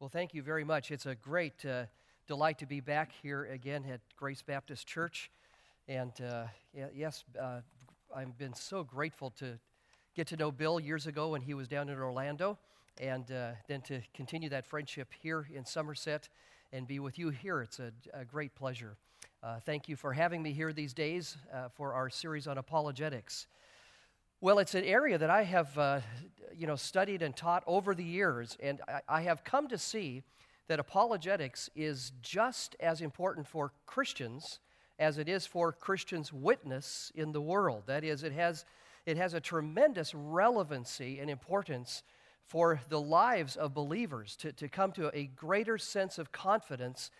Well, thank you very much. It's a great uh, delight to be back here again at Grace Baptist Church. And uh, yes, uh, I've been so grateful to get to know Bill years ago when he was down in Orlando, and uh, then to continue that friendship here in Somerset and be with you here. It's a, a great pleasure. Uh, thank you for having me here these days uh, for our series on apologetics. Well, it's an area that I have, uh, you know, studied and taught over the years, and I, I, have come to see that apologetics is just as important for Christians as it is for Christians' witness in the world. That is, it has, it has a tremendous relevancy and importance for the lives of believers to, to come to a greater sense of confidence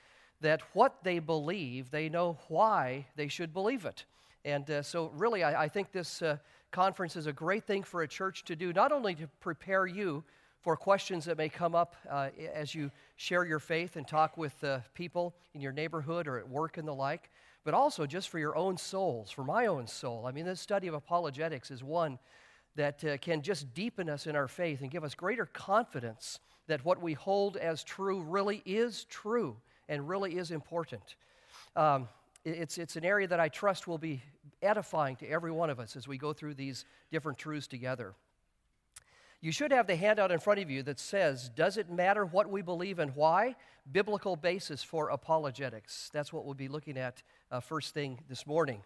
that what they believe, they know why they should believe it. And uh, so, really, I, I think this uh, conference is a great thing for a church to do, not only to prepare you for questions that may come up uh, as you share your faith and talk with uh, people in your neighborhood or at work and the like, but also just for your own souls, for my own soul. I mean, this study of apologetics is one that uh, can just deepen us in our faith and give us greater confidence that what we hold as true really is true and really is important. Um, it's, it's an area that I trust will be edifying to every one of us as we go through these different truths together. You should have the handout in front of you that says, Does it matter what we believe and why? Biblical basis for apologetics. That's what we'll be looking at uh, first thing this morning.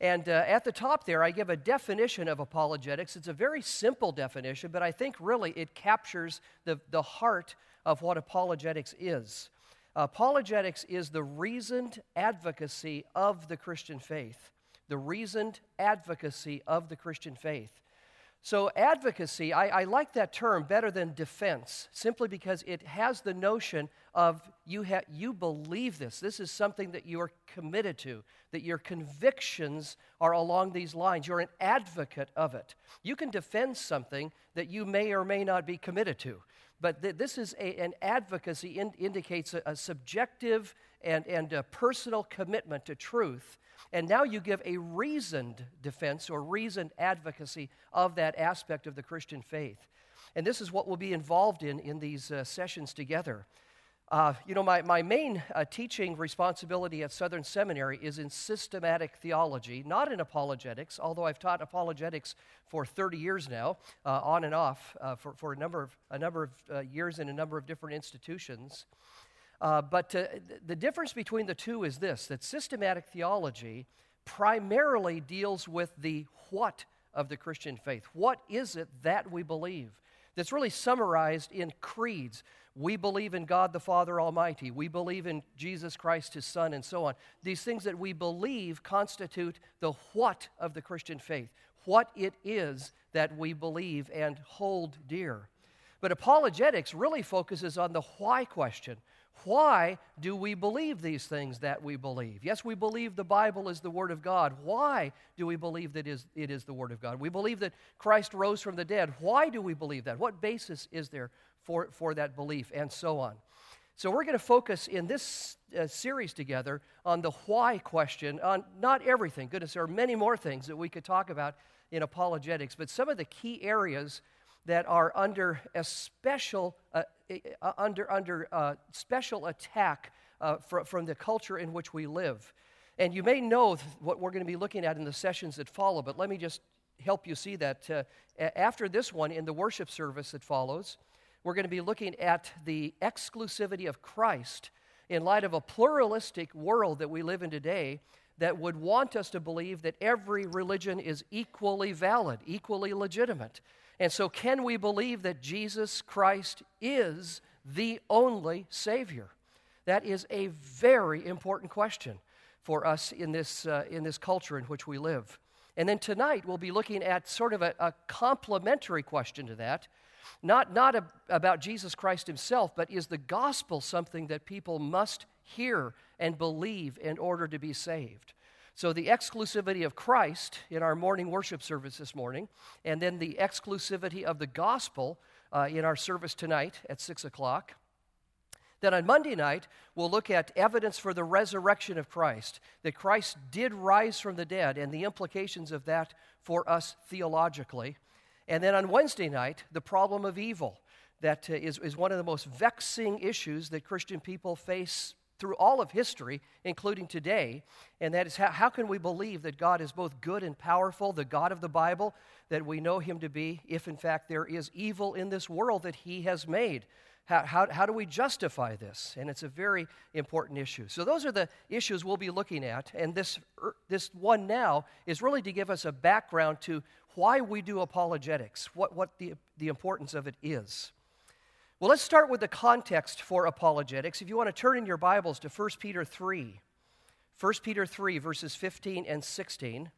And uh, at the top there, I give a definition of apologetics. It's a very simple definition, but I think really it captures the, the heart of what apologetics is. Apologetics is the reasoned advocacy of the Christian faith the reasoned advocacy of the Christian faith. So, advocacy, I, I, like that term better than defense, simply because it has the notion of you, ha- you believe this. This is something that you are committed to, that your convictions are along these lines. You're an advocate of it. You can defend something that you may or may not be committed to, but th- this is a, an advocacy, in, indicates a, a subjective and, and a personal commitment to truth and now you give a reasoned defense or reasoned advocacy of that aspect of the Christian faith. And this is what we'll be involved in in these uh, sessions together. Uh, you know, my, my main uh, teaching responsibility at Southern Seminary is in systematic theology, not in apologetics, although I've taught apologetics for 30 years now, uh, on and off, uh, for, for a number of, a number of uh, years in a number of different institutions. Uh, but uh, the difference between the two is this that systematic theology primarily deals with the what of the Christian faith. What is it that we believe? That's really summarized in creeds. We believe in God the Father Almighty. We believe in Jesus Christ, His Son, and so on. These things that we believe constitute the what of the Christian faith, what it is that we believe and hold dear. But apologetics really focuses on the why question why do we believe these things that we believe? Yes, we believe the Bible is the Word of God. Why do we believe that it is the Word of God? We believe that Christ rose from the dead. Why do we believe that? What basis is there for, for that belief? And so on. So, we're going to focus in this uh, series together on the why question, on not everything. Goodness, there are many more things that we could talk about in apologetics, but some of the key areas that are under a special, uh, uh, under, under uh, special attack uh, fr- from the culture in which we live. And you may know what we're going to be looking at in the sessions that follow, but let me just help you see that. Uh, after this one, in the worship service that follows, we're going to be looking at the exclusivity of Christ in light of a pluralistic world that we live in today that would want us to believe that every religion is equally valid, equally legitimate. And so, can we believe that Jesus Christ is the only Savior? That is a very important question for us in this, uh, in this culture in which we live. And then tonight, we'll be looking at sort of a, a complementary question to that. Not, not a, about Jesus Christ himself, but is the gospel something that people must hear and believe in order to be saved? So, the exclusivity of Christ in our morning worship service this morning, and then the exclusivity of the gospel uh, in our service tonight at 6 o'clock. Then on Monday night, we'll look at evidence for the resurrection of Christ, that Christ did rise from the dead, and the implications of that for us theologically. And then on Wednesday night, the problem of evil that uh, is is one of the most vexing issues that Christian people face through all of history, including today, and that is how, how can we believe that God is both good and powerful, the God of the Bible, that we know Him to be, if in fact there is evil in this world that He has made? How, how, how do we justify this? And it's a very important issue. So, those are the issues we'll be looking at. And this, er, this one now is really to give us a background to why we do apologetics, what, what the, the importance of it is. Well, let's start with the context for apologetics. If you want to turn in your Bibles to 1 Peter 3, 1 Peter 3, verses 15 and 16.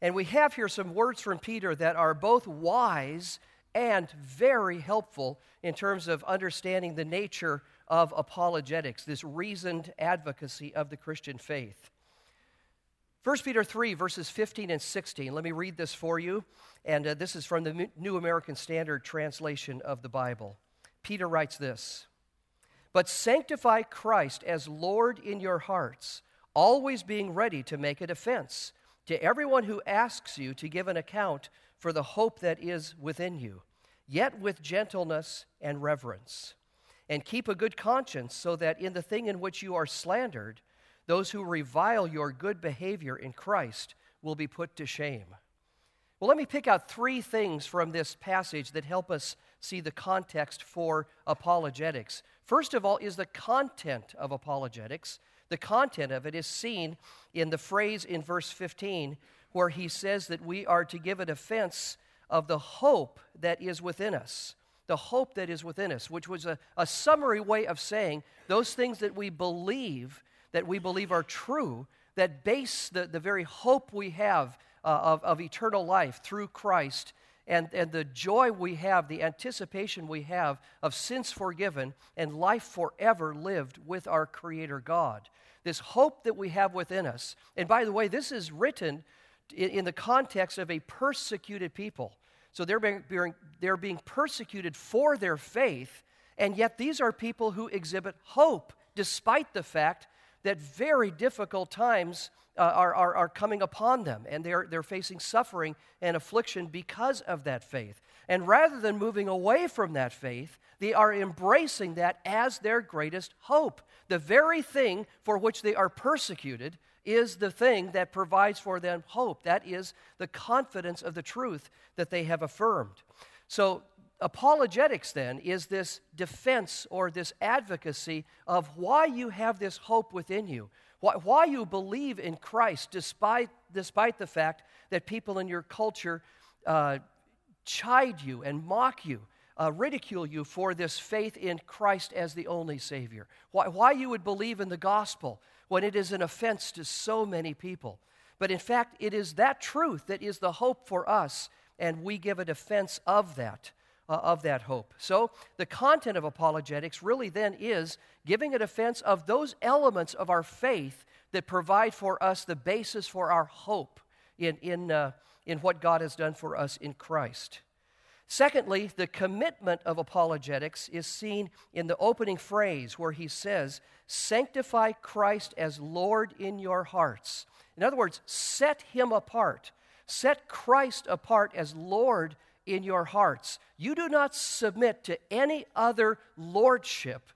And we have here some words from Peter that are both wise and very helpful in terms of understanding the nature of apologetics, this reasoned advocacy of the Christian faith. 1 Peter 3, verses 15 and 16. Let me read this for you. And uh, this is from the New American Standard translation of the Bible. Peter writes this But sanctify Christ as Lord in your hearts, always being ready to make a defense to everyone who asks you to give an account for the hope that is within you, yet with gentleness and reverence. And keep a good conscience, so that in the thing in which you are slandered, those who revile your good behavior in Christ will be put to shame. Well, let me pick out three things from this passage that help us see the context for apologetics. First of all, is the content of apologetics. The content of it is seen in the phrase in verse 15 where he says that we are to give a defense of the hope that is within us. The hope that is within us, which was a, a summary way of saying those things that we believe that we believe are true, that base the, the very hope we have uh, of, of eternal life through Christ and, and the joy we have, the anticipation we have of sins forgiven and life forever lived with our Creator God. This hope that we have within us. And by the way, this is written in, in the context of a persecuted people. So they're being, they're being persecuted for their faith, and yet these are people who exhibit hope despite the fact that very difficult times uh, are, are, are coming upon them, and they're, they're facing suffering and affliction because of that faith. And rather than moving away from that faith, they are embracing that as their greatest hope. The very thing for which they are persecuted is the thing that provides for them hope. That is the confidence of the truth that they have affirmed. So Apologetics, then, is this defense or this advocacy of why you have this hope within you, why, why you believe in Christ despite, despite the fact that people in your culture uh, chide you and mock you, uh, ridicule you for this faith in Christ as the only Savior, why, why you would believe in the gospel when it is an offense to so many people. But in fact, it is that truth that is the hope for us, and we give a defense of that uh, of that hope. So, the content of apologetics really then is giving a defense of those elements of our faith that provide for us the basis for our hope in, in, uh, in what God has done for us in Christ. Secondly, the commitment of apologetics is seen in the opening phrase where he says, Sanctify Christ as Lord in your hearts. In other words, set him apart. Set Christ apart as Lord in your hearts. You do not submit to any other lordship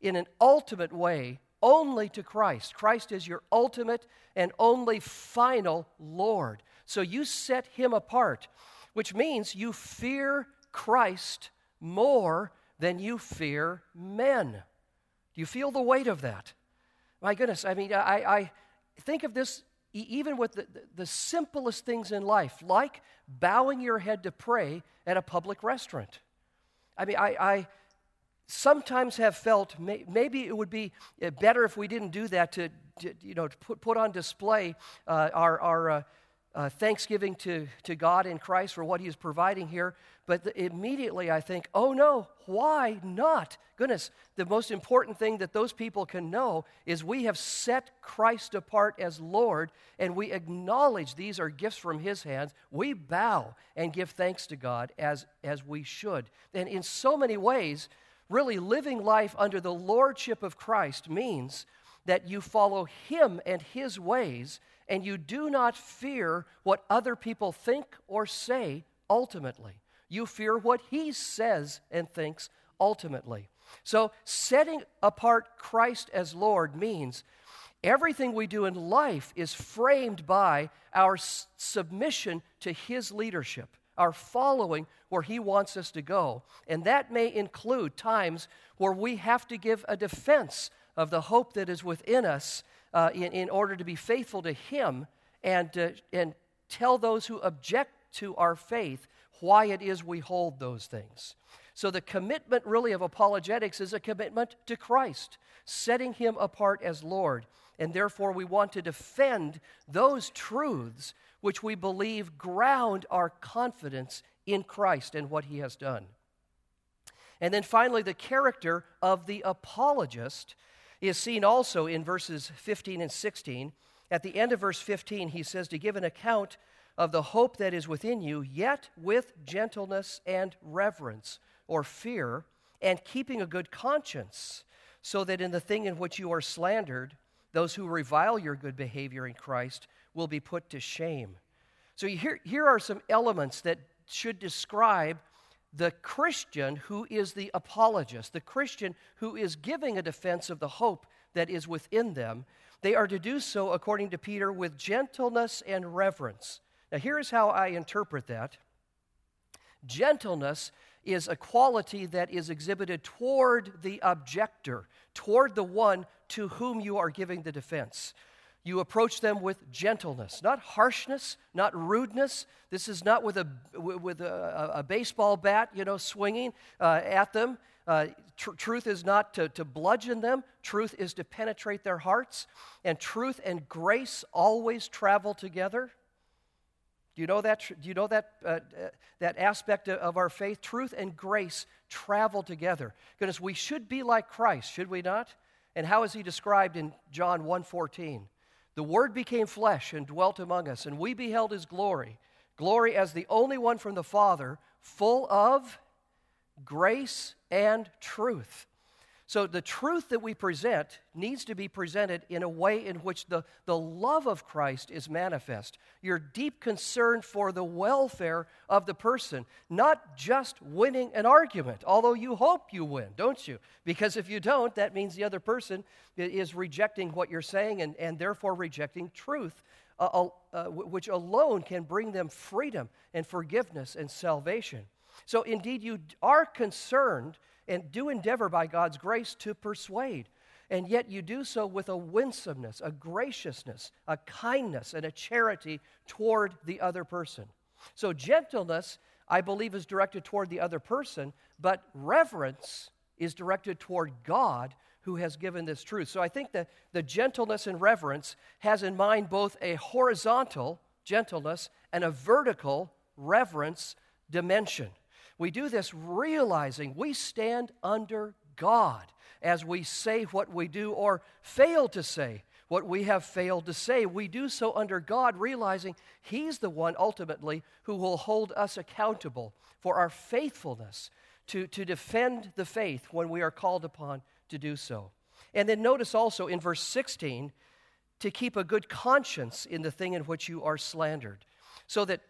in an ultimate way, only to Christ. Christ is your ultimate and only final Lord. So you set him apart, which means you fear Christ more than you fear men. Do you feel the weight of that? My goodness, I mean, I, I think of this even with the, the simplest things in life, like bowing your head to pray at a public restaurant. I mean, I, I sometimes have felt may, maybe it would be uh, better if we didn't do that to, to you know, to put, put on display uh, our, our uh, uh, thanksgiving to, to God in Christ for what He is providing here. But the, immediately I think, oh no, why not? Goodness, the most important thing that those people can know is we have set Christ apart as Lord and we acknowledge these are gifts from His hands. We bow and give thanks to God as, as we should. And in so many ways, really living life under the Lordship of Christ means that you follow Him and His ways and you do not fear what other people think or say ultimately. You fear what he says and thinks ultimately. So, setting apart Christ as Lord means everything we do in life is framed by our s- submission to his leadership, our following where he wants us to go. And that may include times where we have to give a defense of the hope that is within us uh, in, in order to be faithful to him and, uh, and tell those who object to our faith why it is we hold those things. So, the commitment really of apologetics is a commitment to Christ, setting him apart as Lord. And therefore, we want to defend those truths which we believe ground our confidence in Christ and what he has done. And then finally, the character of the apologist is seen also in verses 15 and 16. At the end of verse 15, he says, To give an account of the hope that is within you, yet with gentleness and reverence or fear, and keeping a good conscience, so that in the thing in which you are slandered, those who revile your good behavior in Christ will be put to shame. So here, here are some elements that should describe the Christian who is the apologist, the Christian who is giving a defense of the hope that is within them. They are to do so, according to Peter, with gentleness and reverence. Now, here is how I interpret that gentleness is a quality that is exhibited toward the objector, toward the one to whom you are giving the defense. You approach them with gentleness, not harshness, not rudeness. This is not with a, with a, a baseball bat, you know, swinging uh, at them. Uh, tr- truth is not to, to bludgeon them, truth is to penetrate their hearts. And truth and grace always travel together. Do you know that? Do you know that, uh, uh, that aspect of our faith? Truth and grace travel together. Goodness, we should be like Christ, should we not? And how is he described in John 1:14? The Word became flesh and dwelt among us, and we beheld his glory, glory as the only one from the Father, full of grace and truth. So the truth that we present needs to be presented in a way in which the, the love of Christ is manifest. Your deep concern for the welfare of the person, not just winning an argument, although you hope you win, don't you? Because if you don't, that means the other person is rejecting what you're saying and, and therefore rejecting truth, uh, uh, which alone can bring them freedom and forgiveness and salvation. So indeed, you are concerned and do endeavor by God's grace to persuade. And yet you do so with a winsomeness, a graciousness, a kindness, and a charity toward the other person. So gentleness, I believe, is directed toward the other person, but reverence is directed toward God who has given this truth. So I think that the gentleness and reverence has in mind both a horizontal gentleness and a vertical reverence dimension. We do this realizing we stand under God as we say what we do or fail to say what we have failed to say. We do so under God, realizing He's the one ultimately who will hold us accountable for our faithfulness to, to defend the faith when we are called upon to do so. And then notice also in verse 16 to keep a good conscience in the thing in which you are slandered, so that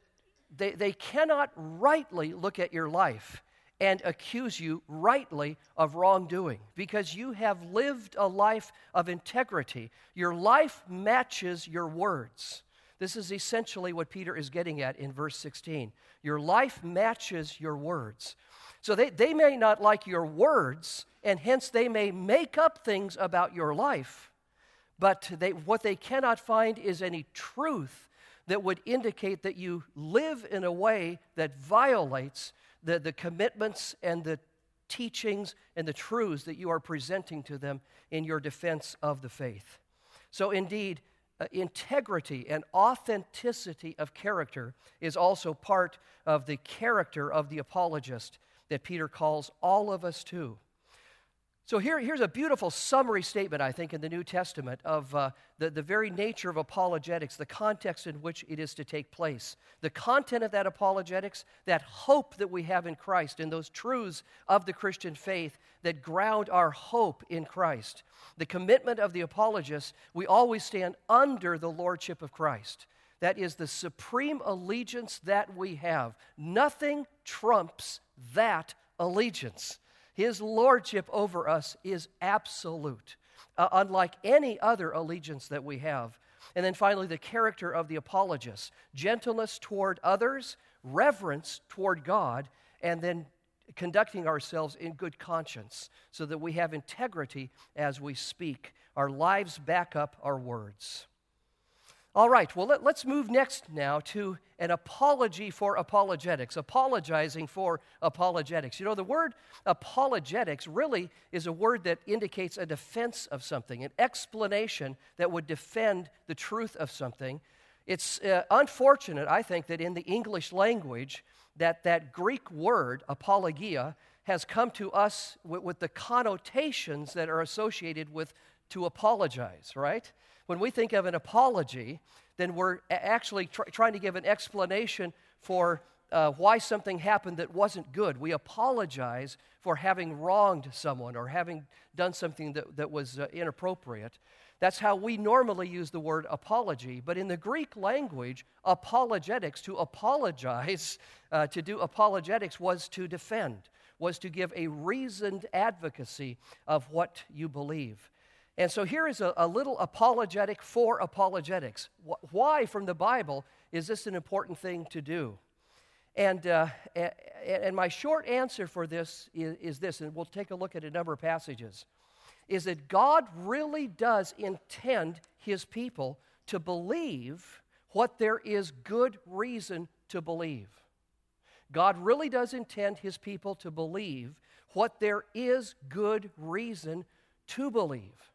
they, they cannot rightly look at your life and accuse you rightly of wrongdoing because you have lived a life of integrity. Your life matches your words. This is essentially what Peter is getting at in verse 16. Your life matches your words. So they, they may not like your words, and hence they may make up things about your life, but they, what they cannot find is any truth that would indicate that you live in a way that violates the, the commitments and the teachings and the truths that you are presenting to them in your defense of the faith. So, indeed, uh, integrity and authenticity of character is also part of the character of the apologist that Peter calls all of us to. So here, here's a beautiful summary statement, I think, in the New Testament of uh, the, the very nature of apologetics, the context in which it is to take place. The content of that apologetics, that hope that we have in Christ, and those truths of the Christian faith that ground our hope in Christ. The commitment of the apologists, we always stand under the lordship of Christ. That is the supreme allegiance that we have. Nothing trumps that allegiance. His lordship over us is absolute, uh, unlike any other allegiance that we have. And then finally, the character of the apologist gentleness toward others, reverence toward God, and then conducting ourselves in good conscience so that we have integrity as we speak. Our lives back up our words. All right, well, let, us move next now to an apology for apologetics, apologizing for apologetics. You know, the word apologetics really is a word that indicates a defense of something, an explanation that would defend the truth of something. It's uh, unfortunate, I think, that in the English language, that that Greek word, apologia, has come to us with, with the connotations that are associated with to apologize, right? When we think of an apology, then we're actually tr- trying to give an explanation for uh, why something happened that wasn't good. We apologize for having wronged someone or having done something that, that was uh, inappropriate. That's how we normally use the word apology. But in the Greek language, apologetics, to apologize, uh, to do apologetics was to defend, was to give a reasoned advocacy of what you believe. And so here is a, a little apologetic for apologetics. Why, from the Bible, is this an important thing to do? And, uh, and my short answer for this is, is this, and we'll take a look at a number of passages is that God really does intend his people to believe what there is good reason to believe. God really does intend his people to believe what there is good reason to believe.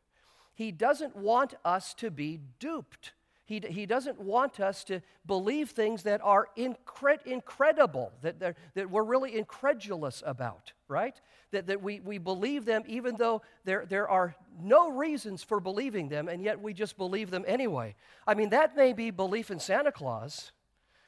He doesn't want us to be duped. He, he doesn't want us to believe things that are incre- incredible, that, that we're really incredulous about, right? that, that we, we believe them even though there, there are no reasons for believing them, and yet we just believe them anyway. I mean, that may be belief in Santa Claus,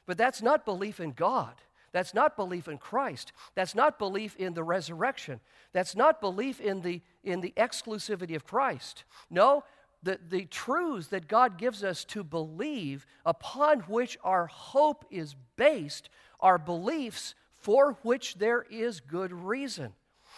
but that's not belief in God. That's not belief in Christ. That's not belief in the resurrection. That's not belief in the, in the exclusivity of Christ. No, the, the truths that God gives us to believe, upon which our hope is based, are beliefs for which there is good reason.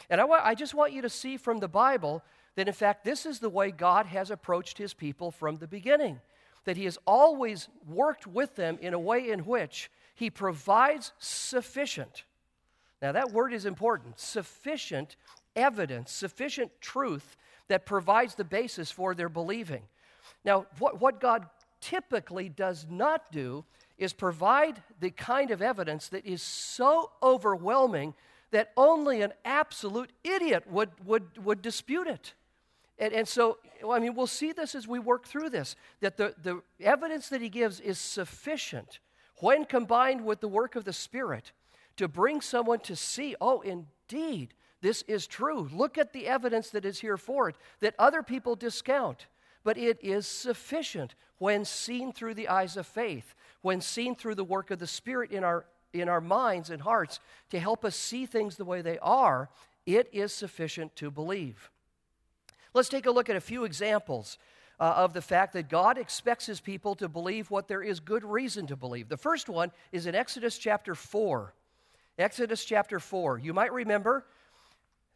And I, wa- I just want you to see from the Bible that, in fact, this is the way God has approached his people from the beginning. That he has always worked with them in a way in which he provides sufficient. Now, that word is important sufficient evidence, sufficient truth that provides the basis for their believing. Now, what, what God typically does not do is provide the kind of evidence that is so overwhelming that only an absolute idiot would, would, would dispute it. And, and so, I mean, we'll see this as we work through this that the, the evidence that he gives is sufficient when combined with the work of the Spirit to bring someone to see, oh, indeed, this is true. Look at the evidence that is here for it that other people discount. But it is sufficient when seen through the eyes of faith, when seen through the work of the Spirit in our in our minds and hearts to help us see things the way they are, it is sufficient to believe. Let's take a look at a few examples uh, of the fact that God expects his people to believe what there is good reason to believe. The first one is in Exodus chapter 4. Exodus chapter 4. You might remember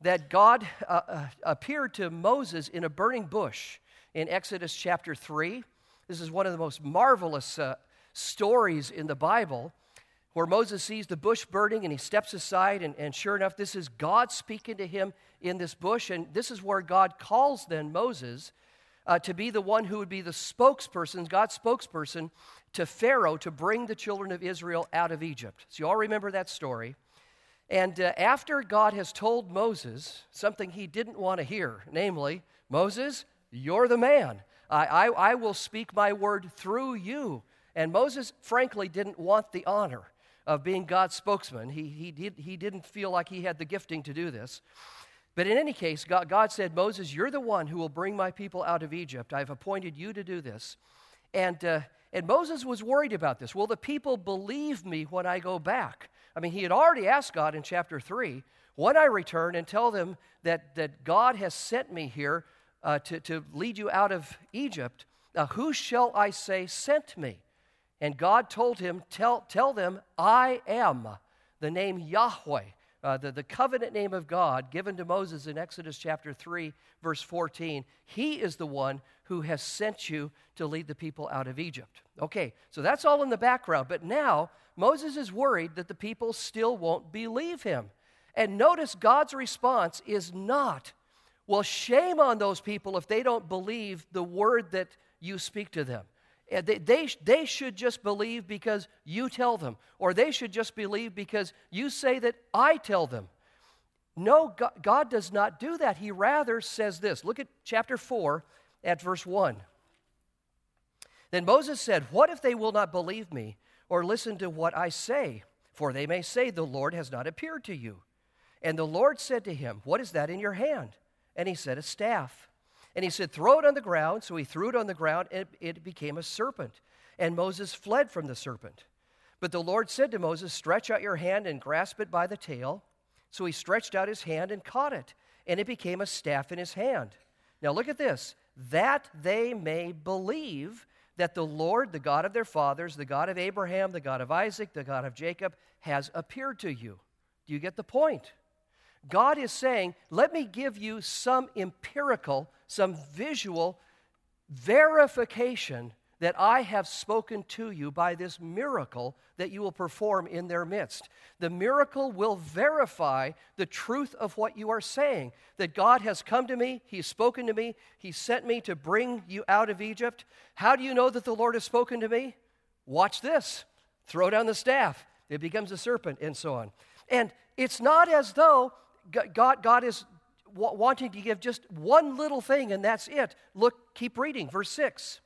that God uh, uh, appeared to Moses in a burning bush in Exodus chapter 3. This is one of the most marvelous uh, stories in the Bible where Moses sees the bush burning and he steps aside, and, and sure enough, this is God speaking to him in this bush. And this is where God calls then Moses uh, to be the one who would be the spokesperson, God's spokesperson to Pharaoh to bring the children of Israel out of Egypt. So you all remember that story. And uh, after God has told Moses something he didn't want to hear, namely, Moses, you're the man. I, I, I will speak my word through you. And Moses, frankly, didn't want the honor of being God's spokesman. He, he, did, he didn't feel like he had the gifting to do this. But in any case, God, God said, Moses, you're the one who will bring my people out of Egypt. I've appointed you to do this. And, uh, and Moses was worried about this. Will the people believe me when I go back? I mean, he had already asked God in chapter 3 when I return and tell them that, that God has sent me here uh, to, to lead you out of Egypt, uh, who shall I say sent me? And God told him, Tell, tell them, I am the name Yahweh, uh, the, the covenant name of God given to Moses in Exodus chapter 3, verse 14, he is the one who has sent you to lead the people out of Egypt. Okay, so that's all in the background. But now Moses is worried that the people still won't believe him. And notice God's response is not, well, shame on those people if they don't believe the word that you speak to them. They, they, they should just believe because you tell them, or they should just believe because you say that I tell them. No, God, God does not do that. He rather says this. Look at chapter 4 at verse 1. Then Moses said, What if they will not believe me or listen to what I say? For they may say, The Lord has not appeared to you. And the Lord said to him, What is that in your hand? And he said, A staff. And he said, Throw it on the ground. So he threw it on the ground, and it became a serpent. And Moses fled from the serpent. But the Lord said to Moses, Stretch out your hand and grasp it by the tail. So he stretched out his hand and caught it, and it became a staff in his hand. Now look at this that they may believe that the Lord, the God of their fathers, the God of Abraham, the God of Isaac, the God of Jacob, has appeared to you. Do you get the point? God is saying, let me give you some empirical, some visual verification that I have spoken to you by this miracle that you will perform in their midst. The miracle will verify the truth of what you are saying that God has come to me, He's spoken to me, He sent me to bring you out of Egypt. How do you know that the Lord has spoken to me? Watch this throw down the staff, it becomes a serpent, and so on. And it's not as though God, God is wanting to give just one little thing and that's it. Look, keep reading, verse 6.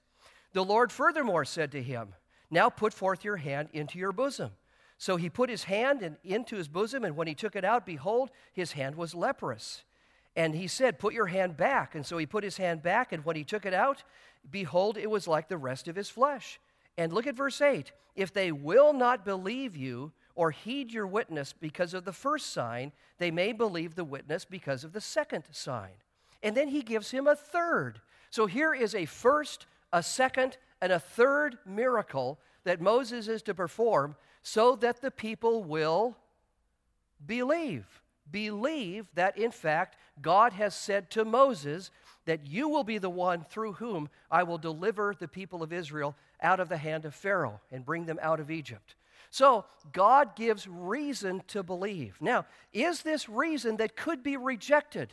The Lord furthermore said to him, Now put forth your hand into your bosom. So he put his hand in, into his bosom, and when he took it out, behold, his hand was leprous. And he said, Put your hand back. And so he put his hand back, and when he took it out, behold, it was like the rest of his flesh. And look at verse 8 If they will not believe you, or heed your witness because of the first sign, they may believe the witness because of the second sign. And then he gives him a third. So here is a first, a second, and a third miracle that Moses is to perform so that the people will believe. Believe that, in fact, God has said to Moses that you will be the one through whom I will deliver the people of Israel out of the hand of Pharaoh and bring them out of Egypt. So God gives reason to believe. Now, is this reason that could be rejected?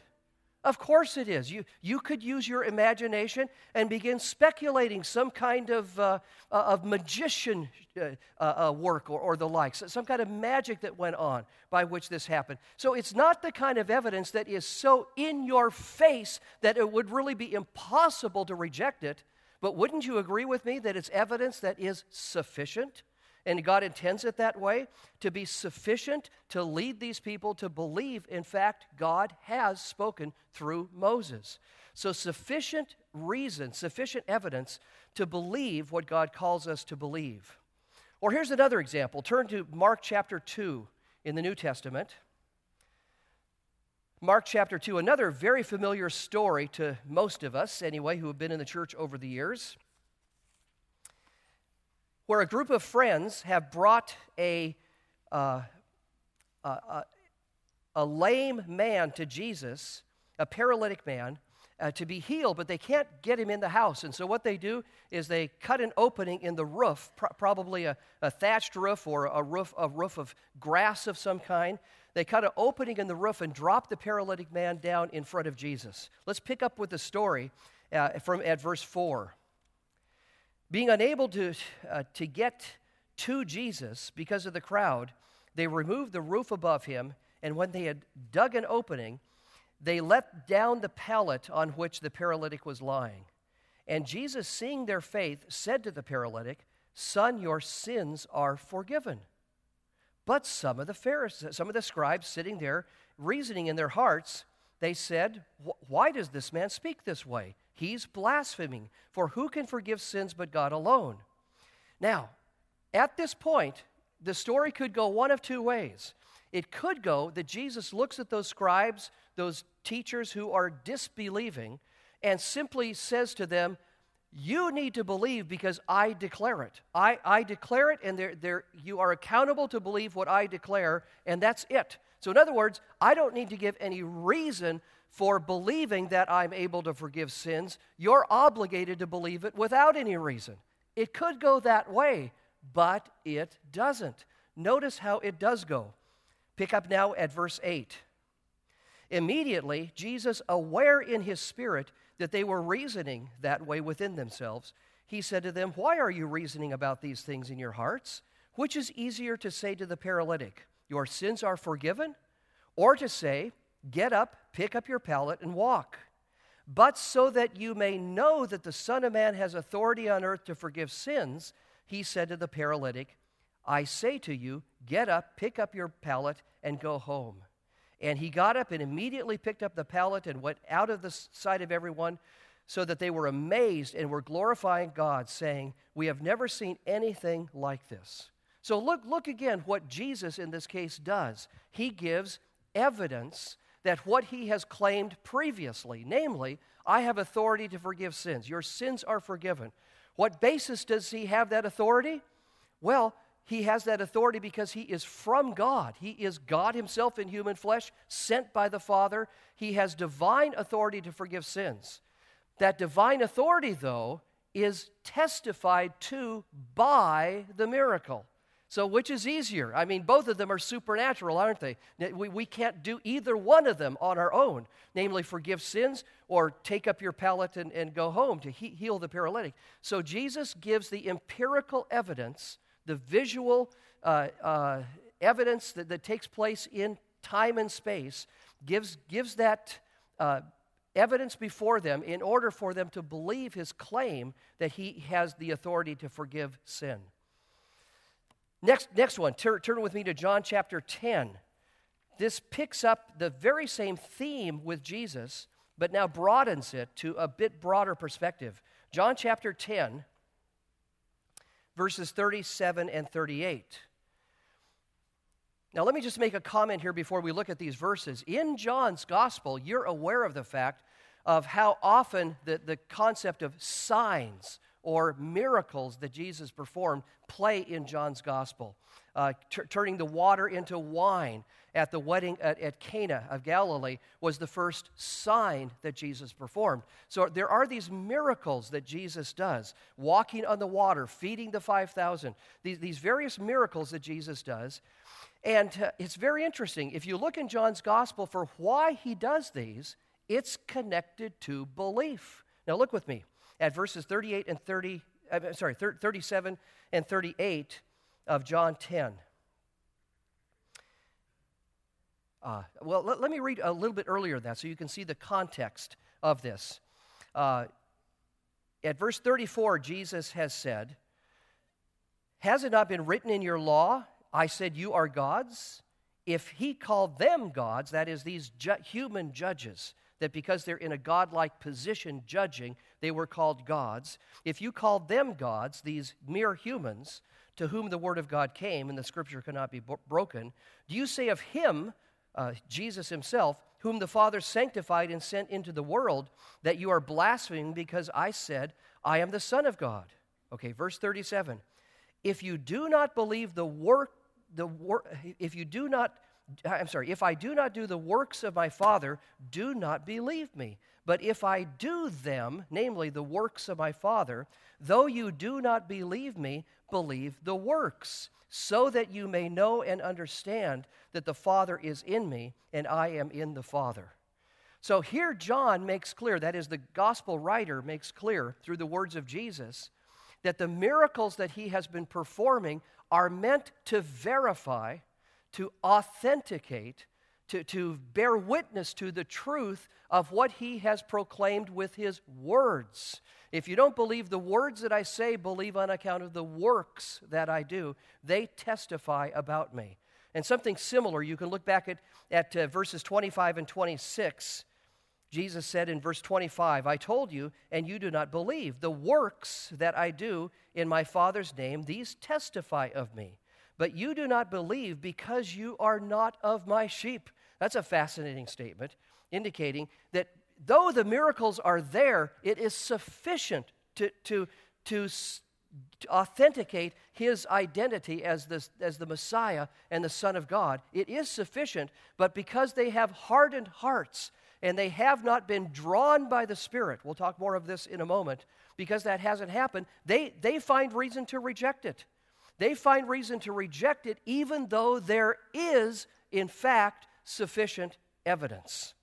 Of course it is. You, you could use your imagination and begin speculating some kind of, uh, uh of magician uh, uh, uh, work or, or the likes, some kind of magic that went on by which this happened. So it's not the kind of evidence that is so in your face that it would really be impossible to reject it. But wouldn't you agree with me that it's evidence that is sufficient? And God intends it that way to be sufficient to lead these people to believe, in fact, God has spoken through Moses. So, sufficient reason, sufficient evidence to believe what God calls us to believe. Or here's another example. Turn to Mark chapter 2 in the New Testament. Mark chapter 2, another very familiar story to most of us, anyway, who have been in the church over the years where a group of friends have brought a, uh, a, a, lame man to Jesus, a paralytic man, uh, to be healed, but they can't get him in the house. And so what they do is they cut an opening in the roof, pr- probably a, a, thatched roof or a roof, a roof of grass of some kind. They cut an opening in the roof and drop the paralytic man down in front of Jesus. Let's pick up with the story uh, from at verse 4. Being unable to, uh, to get to Jesus because of the crowd, they removed the roof above him, and when they had dug an opening, they let down the pallet on which the paralytic was lying. And Jesus, seeing their faith, said to the paralytic, Son, your sins are forgiven. But some of the Pharisees, some of the scribes sitting there, reasoning in their hearts, they said, Why does this man speak this way? He's blaspheming. For who can forgive sins but God alone? Now, at this point, the story could go one of two ways. It could go that Jesus looks at those scribes, those teachers who are disbelieving, and simply says to them, You need to believe because I declare it. I, I declare it, and there, there, you are accountable to believe what I declare, and that's it. So, in other words, I don't need to give any reason for believing that I'm able to forgive sins. You're obligated to believe it without any reason. It could go that way, but it doesn't. Notice how it does go. Pick up now at verse 8. Immediately, Jesus, aware in his spirit that they were reasoning that way within themselves, he said to them, Why are you reasoning about these things in your hearts? Which is easier to say to the paralytic, Your sins are forgiven? Or to say, Get up, pick up your pallet, and walk? But so that you may know that the Son of Man has authority on earth to forgive sins, he said to the paralytic, I say to you, get up, pick up your pallet, and go home. And he got up and immediately picked up the pallet and went out of the sight of everyone, so that they were amazed and were glorifying God, saying, We have never seen anything like this. So look, look again what Jesus in this case does. He gives evidence that what he has claimed previously, namely, I have authority to forgive sins. Your sins are forgiven. What basis does he have that authority? Well, he has that authority because he is from God. He is God himself in human flesh, sent by the Father. He has divine authority to forgive sins. That divine authority, though, is testified to by the miracle. So, which is easier? I mean, both of them are supernatural, aren't they? We, we can't do either one of them on our own, namely, forgive sins or take up your pallet and, and go home to he, heal the paralytic. So, Jesus gives the empirical evidence the visual uh, uh, evidence that, that takes place in time and space, gives, gives that uh, evidence before them in order for them to believe his claim that he has the authority to forgive sin. Next, next one, turn, turn with me to John chapter 10. This picks up the very same theme with Jesus, but now broadens it to a bit broader perspective. John chapter 10, verses 37 and 38. Now, let me just make a comment here before we look at these verses. In John's gospel, you're aware of the fact of how often the, the concept of signs or miracles that Jesus performed play in John's gospel. Uh, t- turning the water into wine at the wedding at, at, Cana of Galilee was the first sign that Jesus performed. So there are these miracles that Jesus does walking on the water, feeding the 5,000, these, these various miracles that Jesus does. And uh, it's very interesting. If you look in John's gospel for why he does these, it's connected to belief. Now, look with me at verses 38 and 30, uh, sorry, 37 and 38 of John 10. Uh, well, let, let, me read a little bit earlier that so you can see the context of this. Uh, at verse 34, Jesus has said, Has it not been written in your law, I said, You are gods? If he called them gods, that is, these ju- human judges, that because they're in a godlike position judging, they were called gods. If you called them gods, these mere humans to whom the word of God came and the scripture cannot be broken, do you say of him, uh, Jesus himself, whom the Father sanctified and sent into the world, that you are blaspheming because I said, I am the Son of God? Okay, verse 37. If you do not believe the work, the work, if you do not I'm sorry, if I do not do the works of my Father, do not believe me. But if I do them, namely the works of my Father, though you do not believe me, believe the works, so that you may know and understand that the Father is in me and I am in the Father. So here John makes clear, that is, the gospel writer makes clear through the words of Jesus, that the miracles that he has been performing are meant to verify to authenticate, to, to bear witness to the truth of what he has proclaimed with his words. If you don't believe the words that I say, believe on account of the works that I do. They testify about me. And something similar, you can look back at, at uh, verses 25 and 26. Jesus said in verse 25, I told you, and you do not believe. The works that I do in my Father's name, these testify of me. But you do not believe because you are not of my sheep. That's a fascinating statement, indicating that though the miracles are there, it is sufficient to, to, to authenticate his identity as the, as the Messiah and the Son of God. It is sufficient, but because they have hardened hearts and they have not been drawn by the Spirit, we'll talk more of this in a moment, because that hasn't happened, they, they find reason to reject it. They find reason to reject it even though there is, in fact, sufficient evidence.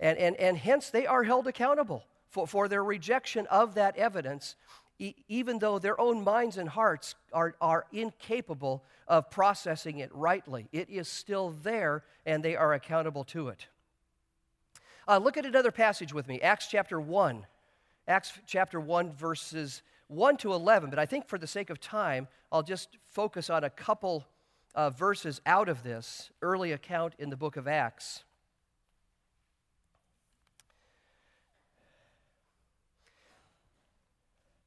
And, and, and hence they are held accountable for, for their rejection of that evidence even though their own minds and hearts are, are incapable of processing it rightly. It is still there, and they are accountable to it. Uh, look at another passage with me Acts chapter 1. Acts chapter 1, verses 1 to 11. But I think for the sake of time, I'll just focus on a couple uh, verses out of this early account in the book of Acts.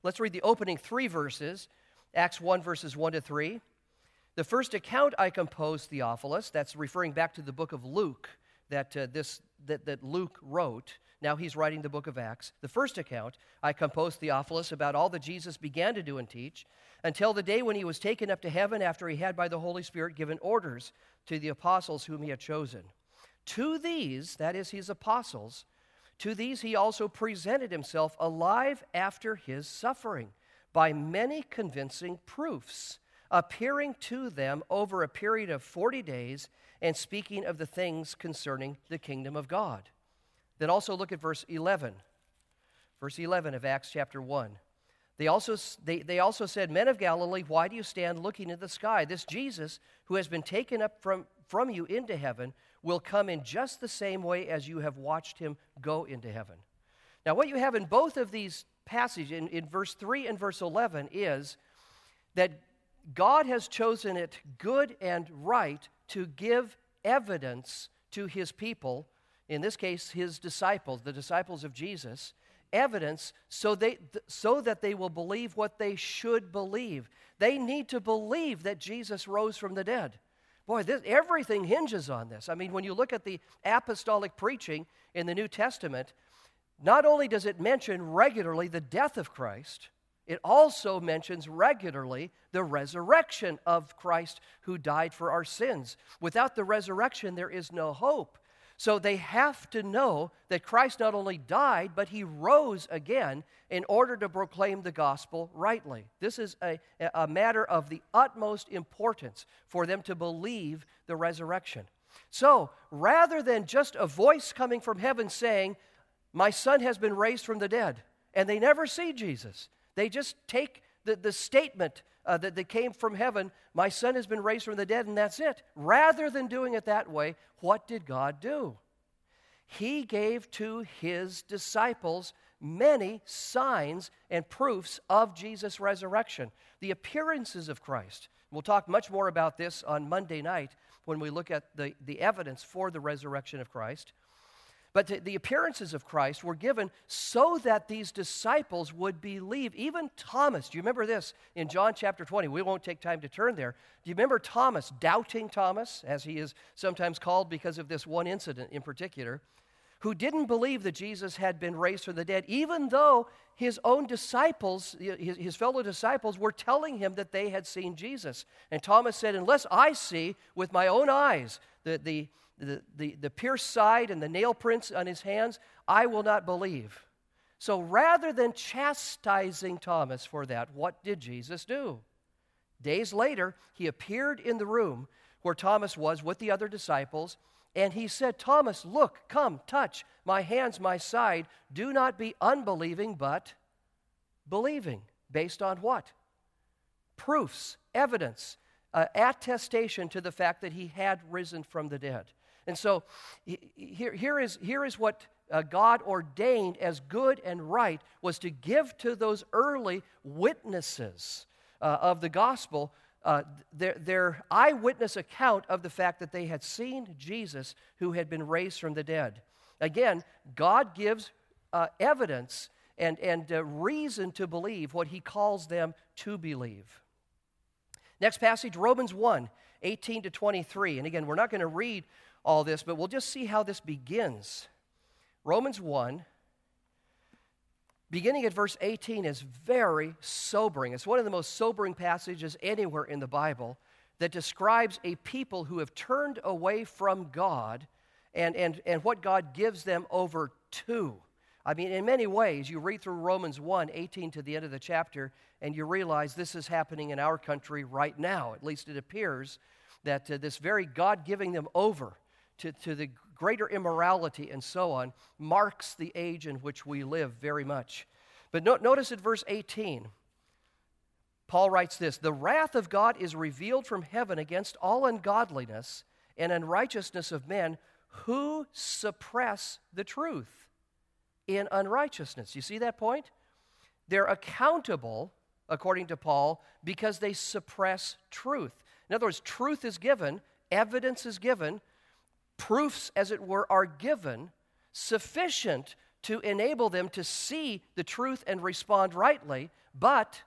Let's read the opening three verses Acts 1, verses 1 to 3. The first account I composed, Theophilus, that's referring back to the book of Luke that, uh, this, that, that Luke wrote. Now he's writing the book of Acts. The first account I composed, Theophilus, about all that Jesus began to do and teach until the day when he was taken up to heaven after he had by the Holy Spirit given orders to the apostles whom he had chosen. To these, that is, his apostles, to these he also presented himself alive after his suffering by many convincing proofs, appearing to them over a period of 40 days and speaking of the things concerning the kingdom of God. Then also look at verse 11. Verse 11 of Acts chapter 1. They also, they, they also said, Men of Galilee, why do you stand looking at the sky? This Jesus, who has been taken up from, from you into heaven, will come in just the same way as you have watched him go into heaven. Now, what you have in both of these passages, in, in verse 3 and verse 11, is that God has chosen it good and right to give evidence to his people, in this case, his disciples, the disciples of Jesus, evidence so, they, so that they will believe what they should believe. They need to believe that Jesus rose from the dead. Boy, this, everything hinges on this. I mean, when you look at the apostolic preaching in the New Testament, not only does it mention regularly the death of Christ, it also mentions regularly the resurrection of Christ who died for our sins. Without the resurrection, there is no hope. So they have to know that Christ not only died, but he rose again in order to proclaim the gospel rightly. This is a, a matter of the utmost importance for them to believe the resurrection. So rather than just a voice coming from heaven saying, My son has been raised from the dead, and they never see Jesus, they just take the, the statement uh, that, that came from heaven, my son has been raised from the dead, and that's it. Rather than doing it that way, what did God do? He gave to his disciples many signs and proofs of Jesus' resurrection, the appearances of Christ. We'll talk much more about this on Monday night when we look at the, the evidence for the resurrection of Christ. But the appearances of Christ were given so that these disciples would believe. Even Thomas, do you remember this in John chapter 20? We won't take time to turn there. Do you remember Thomas, doubting Thomas, as he is sometimes called because of this one incident in particular, who didn't believe that Jesus had been raised from the dead, even though his own disciples, his, fellow disciples, were telling him that they had seen Jesus. And Thomas said, Unless I see with my own eyes the, the the, the, the pierced side and the nail prints on his hands, I will not believe. So rather than chastising Thomas for that, what did Jesus do? Days later, he appeared in the room where Thomas was with the other disciples, and he said, Thomas, look, come, touch my hands, my side. Do not be unbelieving, but believing. Based on what? Proofs, evidence, uh, attestation to the fact that he had risen from the dead. And so here, here, is, here is what uh, God ordained as good and right was to give to those early witnesses uh, of the gospel uh, their, their eyewitness account of the fact that they had seen Jesus who had been raised from the dead. Again, God gives uh, evidence and, and uh, reason to believe what he calls them to believe. Next passage, Romans 1 18 to 23. And again, we're not going to read all this, but we'll just see how this begins. Romans 1, beginning at verse 18 is very sobering. It's one of the most sobering passages anywhere in the Bible that describes a people who have turned away from God and, and, and what God gives them over to. I mean, in many ways, you read through Romans 1 18 to the end of the chapter, and you realize this is happening in our country right now. At least it appears that uh, this very God giving them over to, to the greater immorality and so on marks the age in which we live very much. But no, notice at verse 18, Paul writes this The wrath of God is revealed from heaven against all ungodliness and unrighteousness of men who suppress the truth in unrighteousness. You see that point? They're accountable, according to Paul, because they suppress truth. In other words, truth is given, evidence is given, proofs, as it were, are given sufficient to enable them to see the truth and respond rightly, but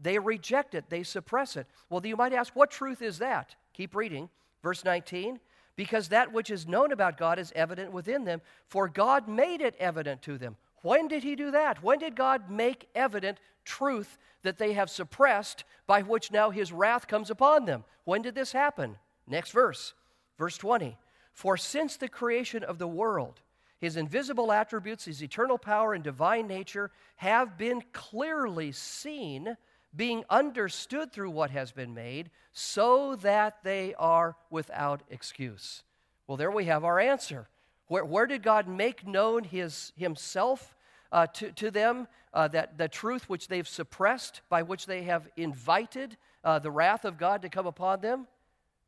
they reject it, they suppress it. Well, you might ask, what truth is that? Keep reading. Verse 19 because that which is known about God is evident within them, for God made it evident to them. When did He do that? When did God make evident truth that they have suppressed, by which now His wrath comes upon them? When did this happen? Next verse, verse 20. For since the creation of the world, his invisible attributes, his eternal power and divine nature have been clearly seen, being understood through what has been made, so that they are without excuse. Well, there we have our answer. Where, where did God make known his, himself uh, to, to them, uh, that the truth which they've suppressed, by which they have invited uh, the wrath of God to come upon them?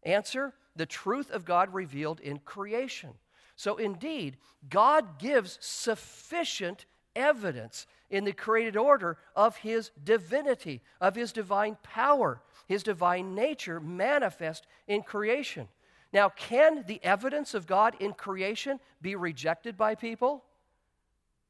Answer the truth of God revealed in creation. So, indeed, God gives sufficient evidence in the created order of his divinity, of his divine power, his divine nature manifest in creation. Now, can the evidence of God in creation be rejected by people?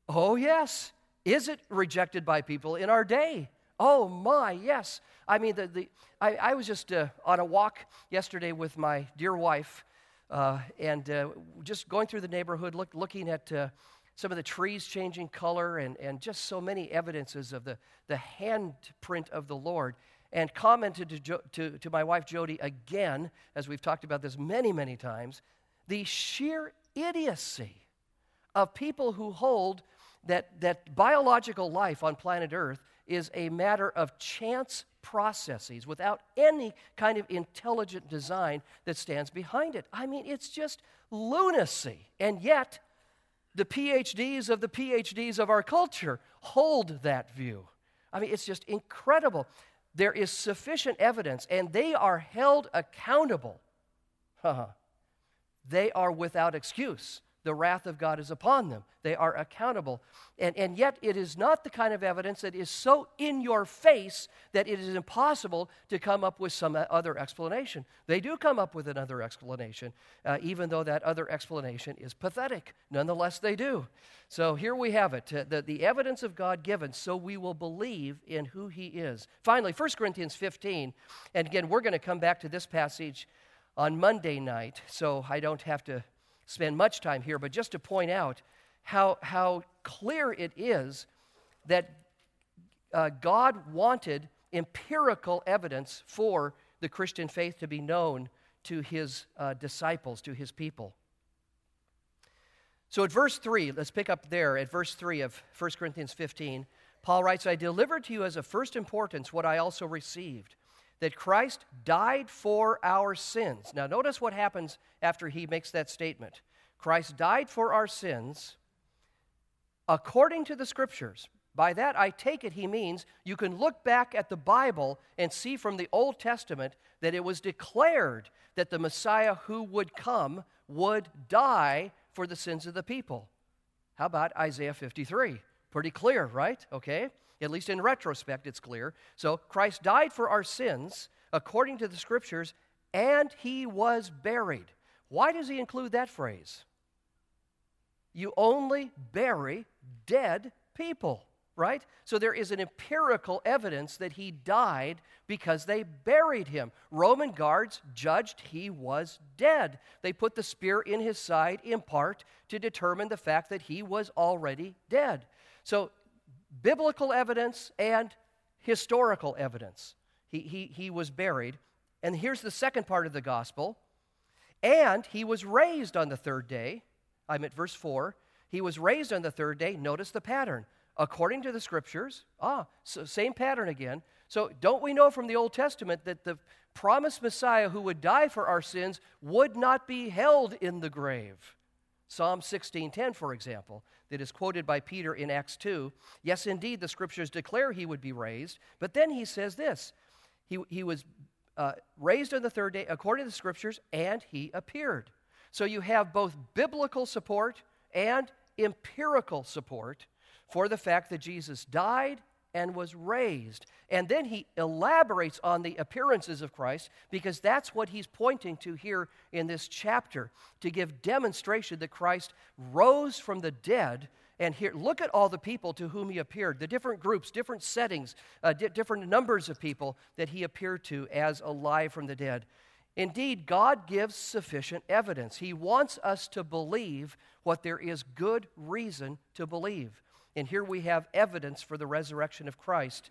Oh, yes. Is it rejected by people in our day? Oh, my, yes. I mean, the, the, I, I was just uh, on a walk yesterday with my dear wife uh, and uh, just going through the neighborhood, look, looking at uh, some of the trees changing color and, and just so many evidences of the, the handprint of the Lord. And commented to, jo- to, to my wife Jody again, as we've talked about this many, many times, the sheer idiocy of people who hold that, that biological life on planet Earth is a matter of chance processes without any kind of intelligent design that stands behind it. I mean, it's just lunacy. And yet, the PhDs of the PhDs of our culture hold that view. I mean, it's just incredible. There is sufficient evidence, and they are held accountable. they are without excuse the wrath of God is upon them. They are accountable. And, and yet, it is not the kind of evidence that is so in your face that it is impossible to come up with some other explanation. They do come up with another explanation, uh, even though that other explanation is pathetic. Nonetheless, they do. So here we have it uh, the, the evidence of God given, so we will believe in who He is. Finally, 1 Corinthians 15. And again, we're going to come back to this passage on Monday night, so I don't have to spend much time here, but just to point out how, how clear it is that uh, God wanted empirical evidence for the Christian faith to be known to his uh, disciples, to his people. So at verse 3, let's pick up there at verse 3 of 1 Corinthians 15. Paul writes, I delivered to you as of first importance what I also received that Christ died for our sins. Now, notice what happens after he makes that statement Christ died for our sins according to the scriptures. By that, I take it he means you can look back at the Bible and see from the Old Testament that it was declared that the Messiah who would come would die for the sins of the people. How about Isaiah 53? Pretty clear, right? Okay. At least in retrospect, it's clear. So Christ died for our sins according to the scriptures, and he was buried. Why does he include that phrase? You only bury dead people, right? So there is an empirical evidence that he died because they buried him. Roman guards judged he was dead. They put the spear in his side in part to determine the fact that he was already dead. So biblical evidence and historical evidence. He, he, he was buried. And here's the second part of the gospel. And he was raised on the third day. I'm at verse 4. He was raised on the third day. Notice the pattern. According to the scriptures, ah, so same pattern again. So, don't we know from the Old Testament that the promised Messiah who would die for our sins would not be held in the grave? Psalm 16:10, for example, that is quoted by Peter in Acts 2. Yes, indeed, the scriptures declare he would be raised, but then he says this He, he was uh, raised on the third day according to the scriptures, and he appeared. So you have both biblical support and empirical support for the fact that Jesus died and was raised. And then he elaborates on the appearances of Christ because that's what he's pointing to here in this chapter to give demonstration that Christ rose from the dead. And here, look at all the people to whom he appeared, the different groups, different settings, uh, di- different numbers of people that he appeared to as alive from the dead. Indeed, God gives sufficient evidence. He wants us to believe what there is good reason to believe. And here we have evidence for the resurrection of Christ.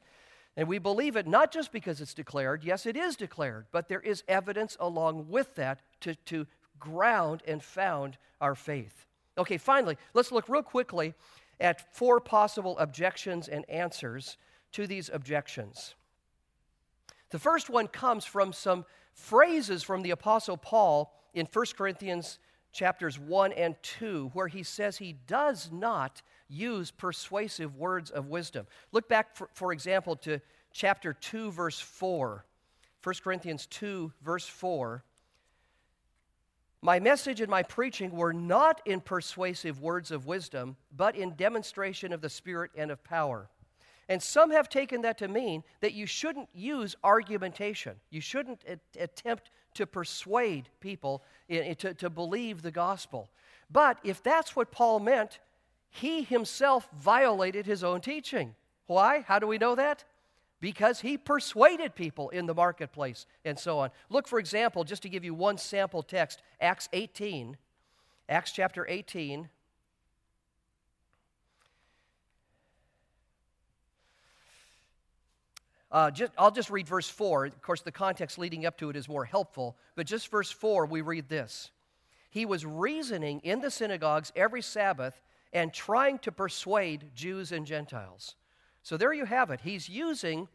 And we believe it not just because it's declared, yes, it is declared, but there is evidence along with that to, to ground and found our faith. Okay, finally, let's look real quickly at four possible objections and answers to these objections. The first one comes from some phrases from the Apostle Paul in 1 Corinthians chapters 1 and 2, where he says he does not use persuasive words of wisdom. Look back, for, for example, to chapter 2, verse 4. 1 Corinthians 2, verse 4. My message and my preaching were not in persuasive words of wisdom, but in demonstration of the Spirit and of power. And some have taken that to mean that you shouldn't use argumentation. You shouldn't attempt to persuade people eh, to, to believe the gospel. But if that's what Paul meant, he himself violated his own teaching. Why? How do we know that? Because he persuaded people in the marketplace and so on. Look, for example, just to give you one sample text, Acts 18, Acts chapter 18. Uh, just, I'll just read verse 4. Of course, the context leading up to it is more helpful, but just verse 4, we read this. He was reasoning in the synagogues every Sabbath and trying to persuade Jews and Gentiles. So there you have it. He's using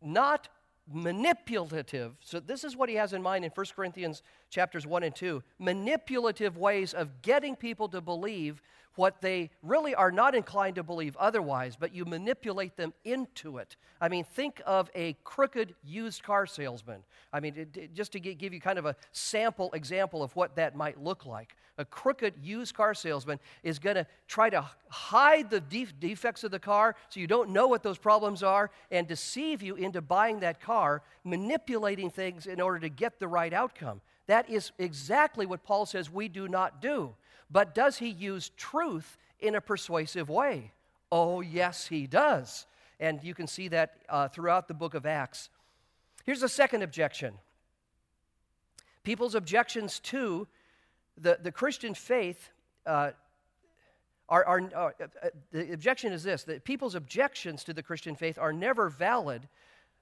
not manipulative so this is what he has in mind in 1 corinthians chapters 1 and 2 manipulative ways of getting people to believe what they really are not inclined to believe otherwise, but you manipulate them into it. I mean, think of a crooked used car salesman. I mean, it, it, just to give you kind of a sample example of what that might look like. A crooked used car salesman is going to try to hide the def- defects of the car so you don't know what those problems are and deceive you into buying that car, manipulating things in order to get the right outcome. That is exactly what Paul says we do not do. But does he use truth in a persuasive way? Oh, yes, he does. And you can see that uh, throughout the book of Acts. Here's a second objection people's objections to the, the Christian faith uh, are, are, are uh, uh, the objection is this that people's objections to the Christian faith are never valid,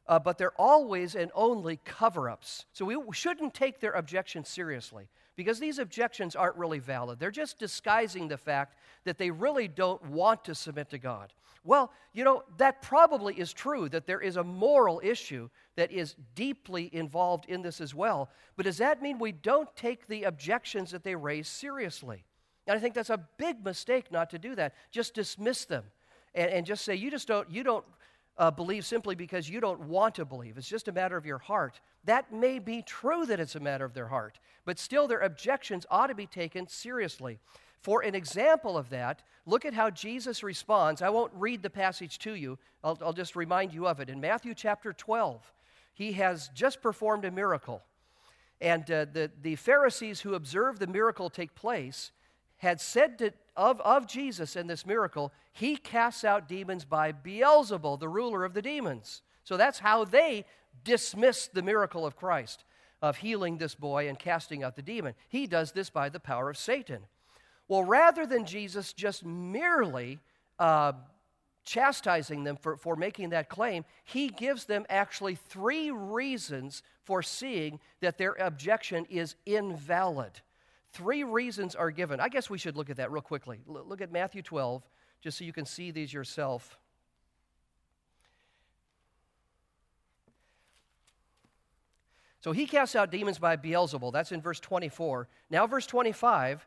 uh, but they're always and only cover ups. So we shouldn't take their objections seriously because these objections aren't really valid. They're just disguising the fact that they really don't want to submit to God. Well, you know, that probably is true, that there is a moral issue that is deeply involved in this as well. But does that mean we don't take the objections that they raise seriously? And I think that's a big mistake not to do that. Just dismiss them and, and just say, you just don't, you don't uh, believe simply because you don't want to believe. It's just a matter of your heart. That may be true that it's a matter of their heart, but still their objections ought to be taken seriously. For an example of that, look at how Jesus responds. I won't read the passage to you, I'll, I'll just remind you of it. In Matthew chapter 12, he has just performed a miracle. And uh, the, the Pharisees who observe the miracle take place had said to, of, of Jesus and this miracle, he casts out demons by Beelzebul, the ruler of the demons. So that's how they dismissed the miracle of Christ, of healing this boy and casting out the demon. He does this by the power of Satan. Well, rather than Jesus just merely uh, chastising them for, for making that claim, he gives them actually three reasons for seeing that their objection is invalid. Three reasons are given. I guess we should look at that real quickly. L- look at Matthew 12, just so you can see these yourself. So he casts out demons by Beelzebul. That's in verse 24. Now, verse 25,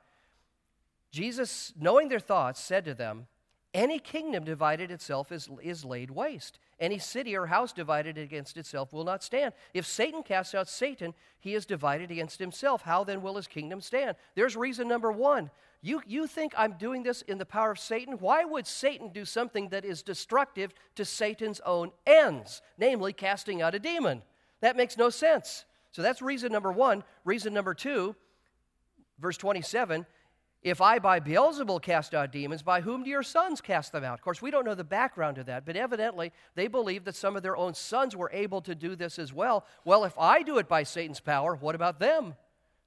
Jesus, knowing their thoughts, said to them, Any kingdom divided itself is, is laid waste. Any city or house divided against itself will not stand. If Satan casts out Satan, he is divided against himself. How then will his kingdom stand? There's reason number one. You, you think I'm doing this in the power of Satan? Why would Satan do something that is destructive to Satan's own ends, namely casting out a demon? That makes no sense. So that's reason number one. Reason number two, verse 27 if I by Beelzebul cast out demons, by whom do your sons cast them out? Of course, we don't know the background of that, but evidently they believe that some of their own sons were able to do this as well. Well, if I do it by Satan's power, what about them?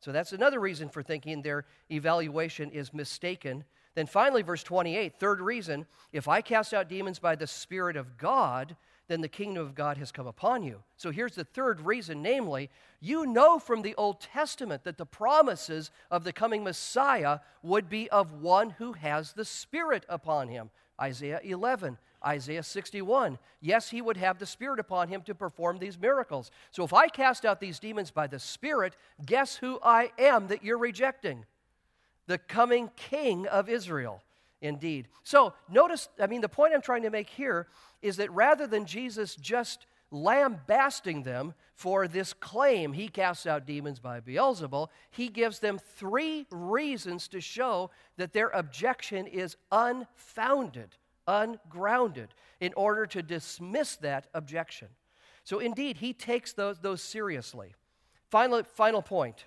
So that's another reason for thinking their evaluation is mistaken. Then finally, verse 28, third reason if I cast out demons by the Spirit of God, then the kingdom of God has come upon you. So here's the third reason namely, you know from the Old Testament that the promises of the coming Messiah would be of one who has the Spirit upon him. Isaiah 11, Isaiah 61. Yes, he would have the Spirit upon him to perform these miracles. So if I cast out these demons by the Spirit, guess who I am that you're rejecting? The coming King of Israel indeed. So notice, I mean, the point I'm trying to make here is that rather than Jesus just lambasting them for this claim he casts out demons by Beelzebul, he gives them three reasons to show that their objection is unfounded, ungrounded, in order to dismiss that objection. So indeed, he takes those, those seriously. Final, final point.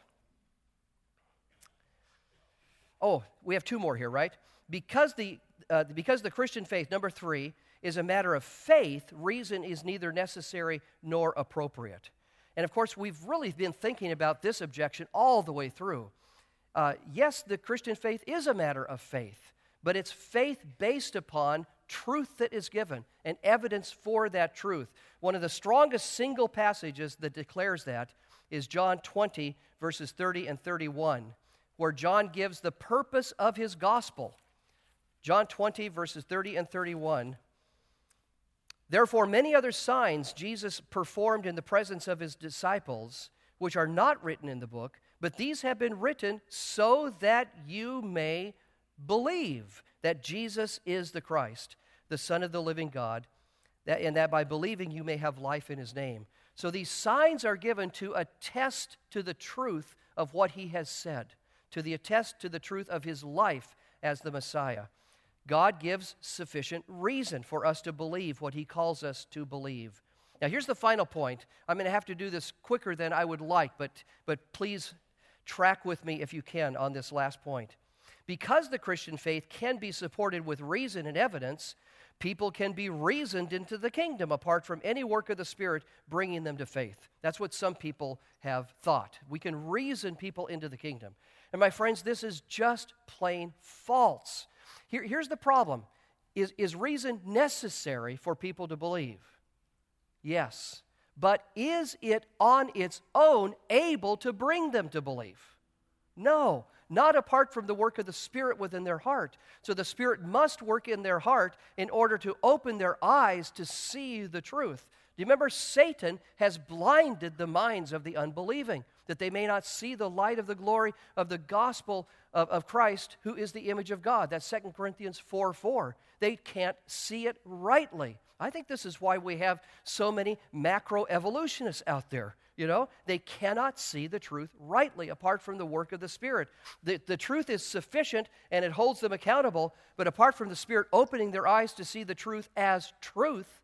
Oh, we have two more here, right? because the, uh, because the Christian faith, number three, is a matter of faith, reason is neither necessary nor appropriate. And of course, we've really been thinking about this objection all the way through. Uh, yes, the Christian faith is a matter of faith, but it's faith based upon truth that is given and evidence for that truth. One of the strongest single passages that declares that is John 20, verses 30 and 31, where John gives the purpose of his gospel. John 20, verses 30 and 31. Therefore, many other signs Jesus performed in the presence of his disciples, which are not written in the book, but these have been written so that you may believe that Jesus is the Christ, the Son of the living God, and that by believing you may have life in his name. So these signs are given to attest to the truth of what he has said, to the attest to the truth of his life as the Messiah. God gives sufficient reason for us to believe what He calls us to believe. Now, here's the final point. I'm going to have to do this quicker than I would like, but, but please track with me if you can on this last point. Because the Christian faith can be supported with reason and evidence, people can be reasoned into the kingdom apart from any work of the Spirit bringing them to faith. That's what some people have thought. We can reason people into the kingdom. And my friends, this is just plain false. Here, here's the problem is, is reason necessary for people to believe? Yes. But is it on its own able to bring them to believe? No, not apart from the work of the Spirit within their heart. So the Spirit must work in their heart in order to open their eyes to see the truth. Do you remember Satan has blinded the minds of the unbelieving? That they may not see the light of the glory of the gospel of, of Christ, who is the image of God. That's 2 Corinthians 4 4. They can't see it rightly. I think this is why we have so many macro evolutionists out there. You know, they cannot see the truth rightly apart from the work of the Spirit. The, the truth is sufficient and it holds them accountable, but apart from the Spirit opening their eyes to see the truth as truth,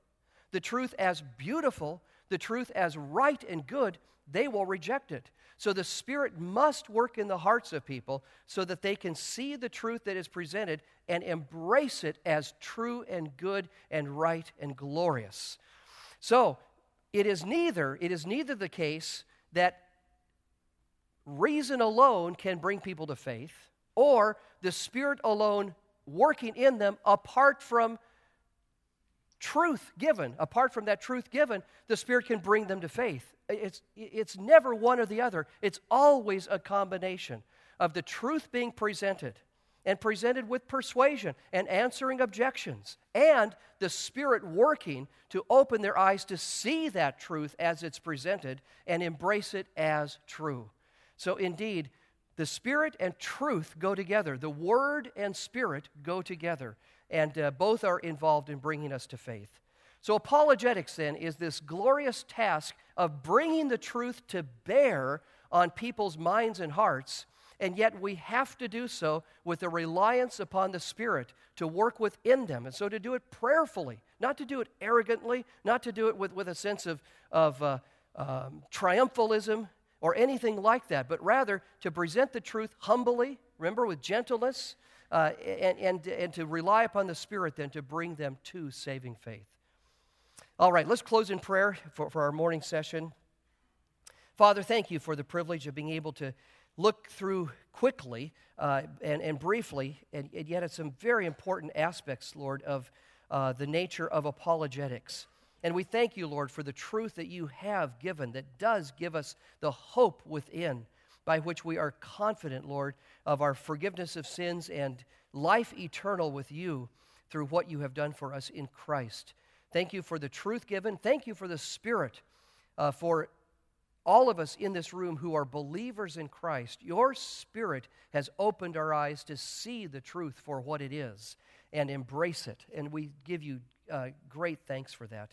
the truth as beautiful, the truth as right and good, they will reject it. So the Spirit must work in the hearts of people so that they can see the truth that is presented and embrace it as true and good and right and glorious. So it is neither, it is neither the case that reason alone can bring people to faith or the Spirit alone working in them apart from truth given. Apart from that truth given, the Spirit can bring them to faith. It's, it's never one or the other, it's always a combination of the truth being presented and presented with persuasion and answering objections, and the Spirit working to open their eyes to see that truth as it's presented and embrace it as true. So, indeed, the Spirit and truth go together. The Word and Spirit go together and uh, both are involved in bringing us to faith. So, apologetics then is this glorious task of bringing the truth to bear on people's minds and hearts, and yet we have to do so with a reliance upon the Spirit to work within them. And so, to do it prayerfully, not to do it arrogantly, not to do it with, with a sense of, of uh, um, triumphalism or anything like that, but rather to present the truth humbly, remember, with gentleness uh, and, and, and to rely upon the Spirit then to bring them to saving faith. All right, let's close in prayer for, for our morning session. Father, thank you for the privilege of being able to look through quickly uh, and, and briefly, and, and, yet at some very important aspects, Lord, of uh, the nature of apologetics. And we thank you, Lord, for the truth that you have given that does give us the hope within by which we are confident, Lord, of our forgiveness of sins and life eternal with you through what you have done for us in Christ. Thank you for the truth given. Thank you for the Spirit, uh, for all of us in this room who are believers in Christ. Your Spirit has opened our eyes to see the truth for what it is and embrace it. And we give you uh, great thanks for that.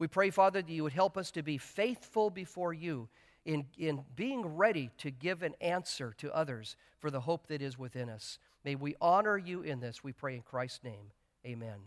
We pray, Father, that you would help us to be faithful before you in, in being ready to give an answer to others for the hope that is within us. May we honor you in this, we pray in Christ's name. Amen.